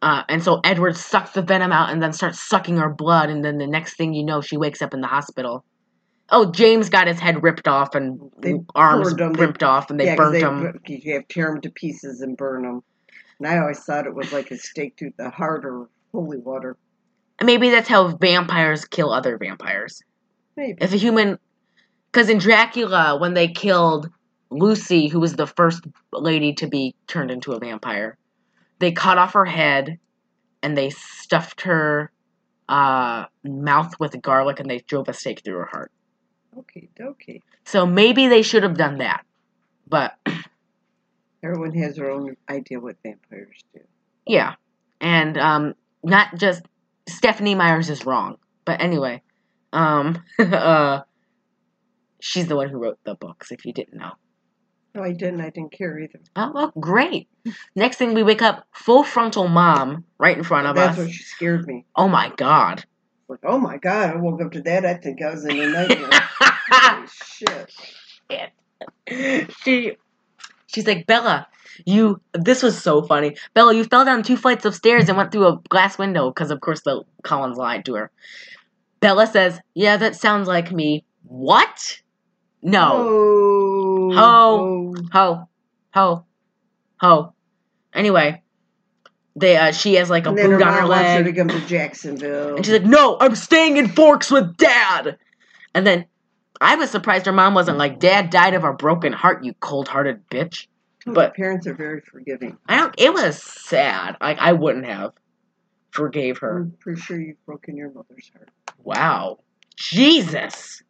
Uh, and so Edward sucks the venom out and then starts sucking her blood, and then the next thing you know, she wakes up in the hospital. Oh, James got his head ripped off and They arms ripped off, and they Yeah, burnt they, him. You have tear them to pieces and burn them. And I always thought it was like a stake through the heart or holy water. Maybe that's how vampires kill other vampires. Maybe. If a human, because in Dracula, when they killed Lucy, who was the first lady to be turned into a vampire, they cut off her head and they stuffed her uh, mouth with garlic and they drove a stake through her heart. Okay, okay. So maybe they should have done that. But *clears throat* Everyone has their own idea what vampires do. yeah. And um, not just Stephanie Myers is wrong. But anyway, um, *laughs* uh, she's the one who wrote the books, if you didn't know. No, I didn't. I didn't care either. Oh, well, great. Next thing we wake up, full frontal mom right in front of That's us. That's what she scared me. Oh my god. Like, oh my god, I woke up to that. I think I was in a nightmare. *laughs* Holy shit. she She's like, Bella, you. This was so funny. Bella, you fell down two flights of stairs and went through a glass window because, of course, the Cullens lied to her. Bella says, Yeah, that sounds like me. What? No. Oh. Ho. Ho. Ho. Ho. Anyway, they uh, she has like a And then her boot on her wants her to come to Jacksonville. And she's like, no, I'm staying in Forks with Dad. And then I was surprised her mom wasn't like, Dad died of a broken heart, you cold hearted bitch. Oh, but- parents are very forgiving. I don't, it was sad. Like, I wouldn't have forgave her. I'm pretty sure you've broken your mother's heart. Wow. Jesus.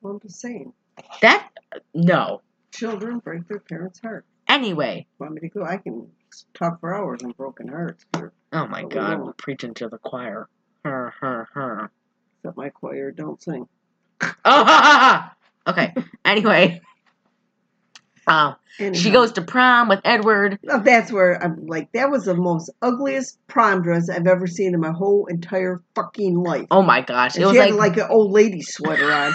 Well, I'm just saying. That, no. Children break their parents' heart. Anyway. Want me to go? I can talk for hours on broken hearts. Oh my God, preaching to the choir. Her, her, her. my choir don't sing. Oh, ha, ha, ha. Okay. Anyway. Um, she goes to prom with Edward. Oh, that's where I'm like, that was the most ugliest prom dress I've ever seen in my whole entire fucking life. Oh my gosh. And It was she like, had like an old lady sweater on.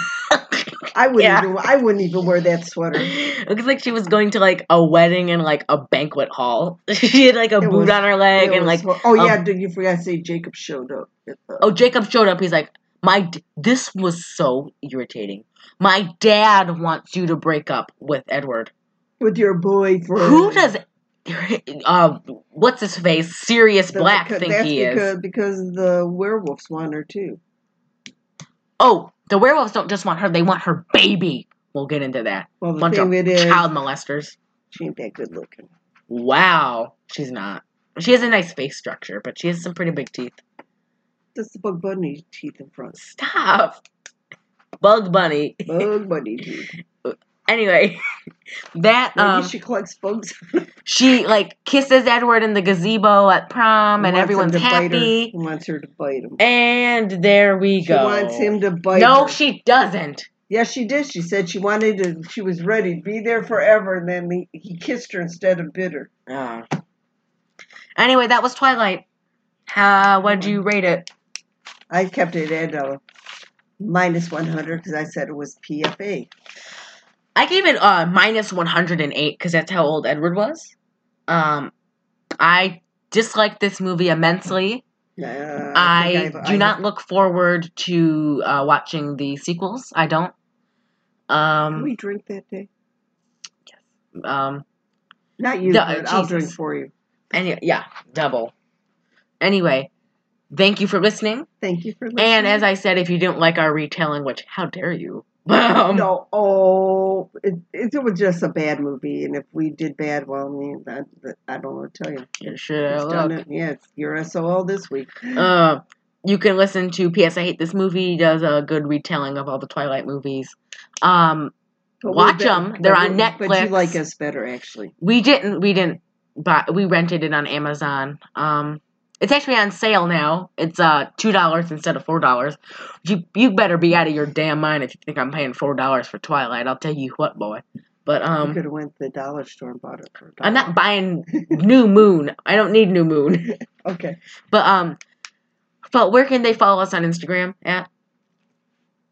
I wouldn't Yeah. even I wouldn't even wear that sweater. It looks like she was going to like a wedding in like a banquet hall. *laughs* she had like a It boot was- on her leg and was like oh yeah, um, did you forgot to say Jacob showed up? The, oh Jacob showed up. He's like my this was so irritating. My dad wants you to break up with Edward. with your boyfriend. Who does uh *laughs* what's his face? Sirius That's Black because- think he because, is. because the werewolves want her too. Oh, the werewolves don't just want her; they want her baby. We'll get into that. Well, the Bunch thing of it is, child molesters. she ain't that good looking. Wow, she's not. She has a nice face structure, but she has some pretty big teeth. The bug bunny teeth in front. Stop. Bug Bunny. Bug bunny *laughs* teeth. Anyway, *laughs* that Maybe um, she collects bugs. *laughs* she like kisses Edward in the gazebo at prom, and everyone's to bite her. happy. He wants her to bite him. And there we She go. wants him to bite no, her. she doesn't. Yes, she did. She said she wanted to. She was ready to be there forever, and then he, he kissed her instead of bit her. Oh. Anyway, that was Twilight. Uh, what'd you rate it? I kept it at a minus one hundred because I said it was PFA. I gave it uh minus one hundred and eight because that's how old Edward was. Um, I dislike this movie immensely. Uh, I, I've- do I- not look forward to uh, watching the sequels. I don't. Can Um, we drink that day? Yes. um, Not you, No, but I'll drink for you. any, yeah, double. Anyway, thank you for listening. Thank you for listening. And as I said, if you didn't like our retelling, which how dare you? *laughs* Um, no, oh, it, it was just a bad movie, and if we did bad, well, I mean, I, I don't want to tell you. you should have it. Yeah, it's your SOL this week. Uh, you can listen to P.S. I Hate This Movie. Does a good retelling of all the Twilight movies. Um, Watch them; They're on Netflix. But you like us better, actually. we didn't. We didn't. Buy, we rented it on Amazon. Um, it's actually on sale now. It's uh two dollars instead of four dollars. You you better be out of your damn mind if you think I'm paying four dollars for Twilight. I'll tell you what, boy. But you um, could have went to the dollar store and bought it for a I'm not buying *laughs* New Moon. I don't need New Moon. *laughs* Okay. But um, but where can they follow us on Instagram at?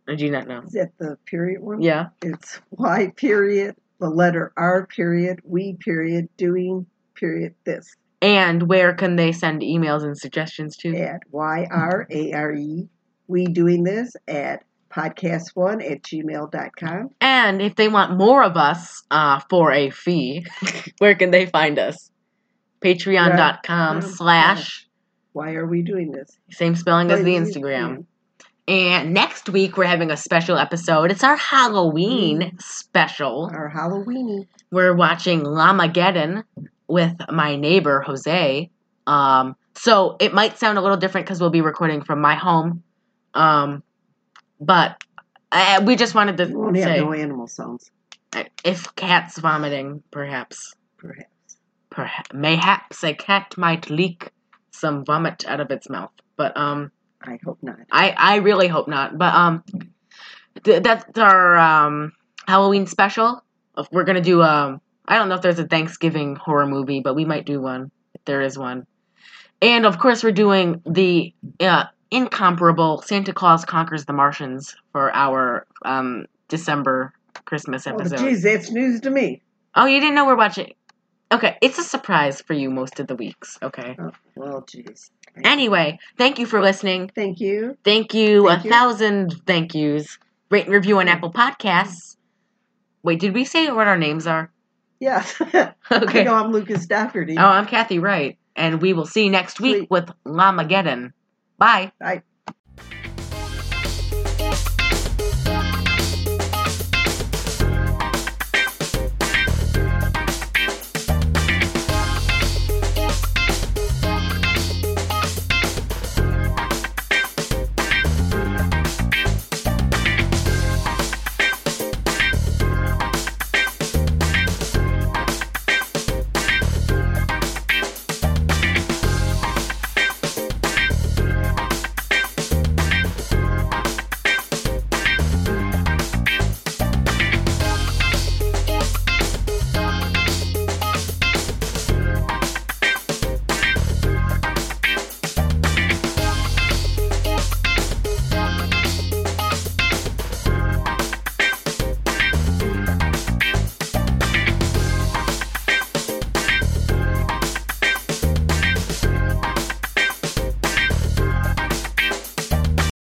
Or do not know? Is that the period one? Yeah. It's Y period, the letter R period, we period, doing period this. And where can they send emails and suggestions to? At Y R A R E, we doing this at podcast1 at gmail.com. And if they want more of us uh, for a fee, *laughs* where can they find us? Patreon.com Yeah. slash, Why are we doing this? same spelling as the Instagram. And next week, we're having a special episode. It's our Halloween Mm. special. Our Halloweeny. We're watching Llamageddon with my neighbor, Jose. Um, so it might sound a little different because we'll be recording from my home. Um, but uh, we just wanted to We say no animal sounds, if cats vomiting, perhaps. perhaps. Perhaps, mayhaps a cat might leak some vomit out of its mouth. But um, I hope not. I I really hope not. But um, th- that's our um Halloween special. We're gonna do um, I don't know if there's a Thanksgiving horror movie, but we might do one if there is one. And of course, we're doing the uh, incomparable Santa Claus Conquers the Martians for our um December Christmas Oh, episode. geez, that's news to me. Oh, you didn't know we're watching. Okay, it's a surprise for you most of the weeks. Okay. Oh, well, jeez. Anyway, thank you for listening. Thank you. Thank you, Thank a you. thousand thank yous. Rate and review on Apple Podcasts. Wait, did we say what our names are? Yes. *laughs* I Okay. know I'm Lucas Stafferty. Oh, I'm Kathy Wright, and we will see you next week Sweet. with Llamageddon. Bye. Bye.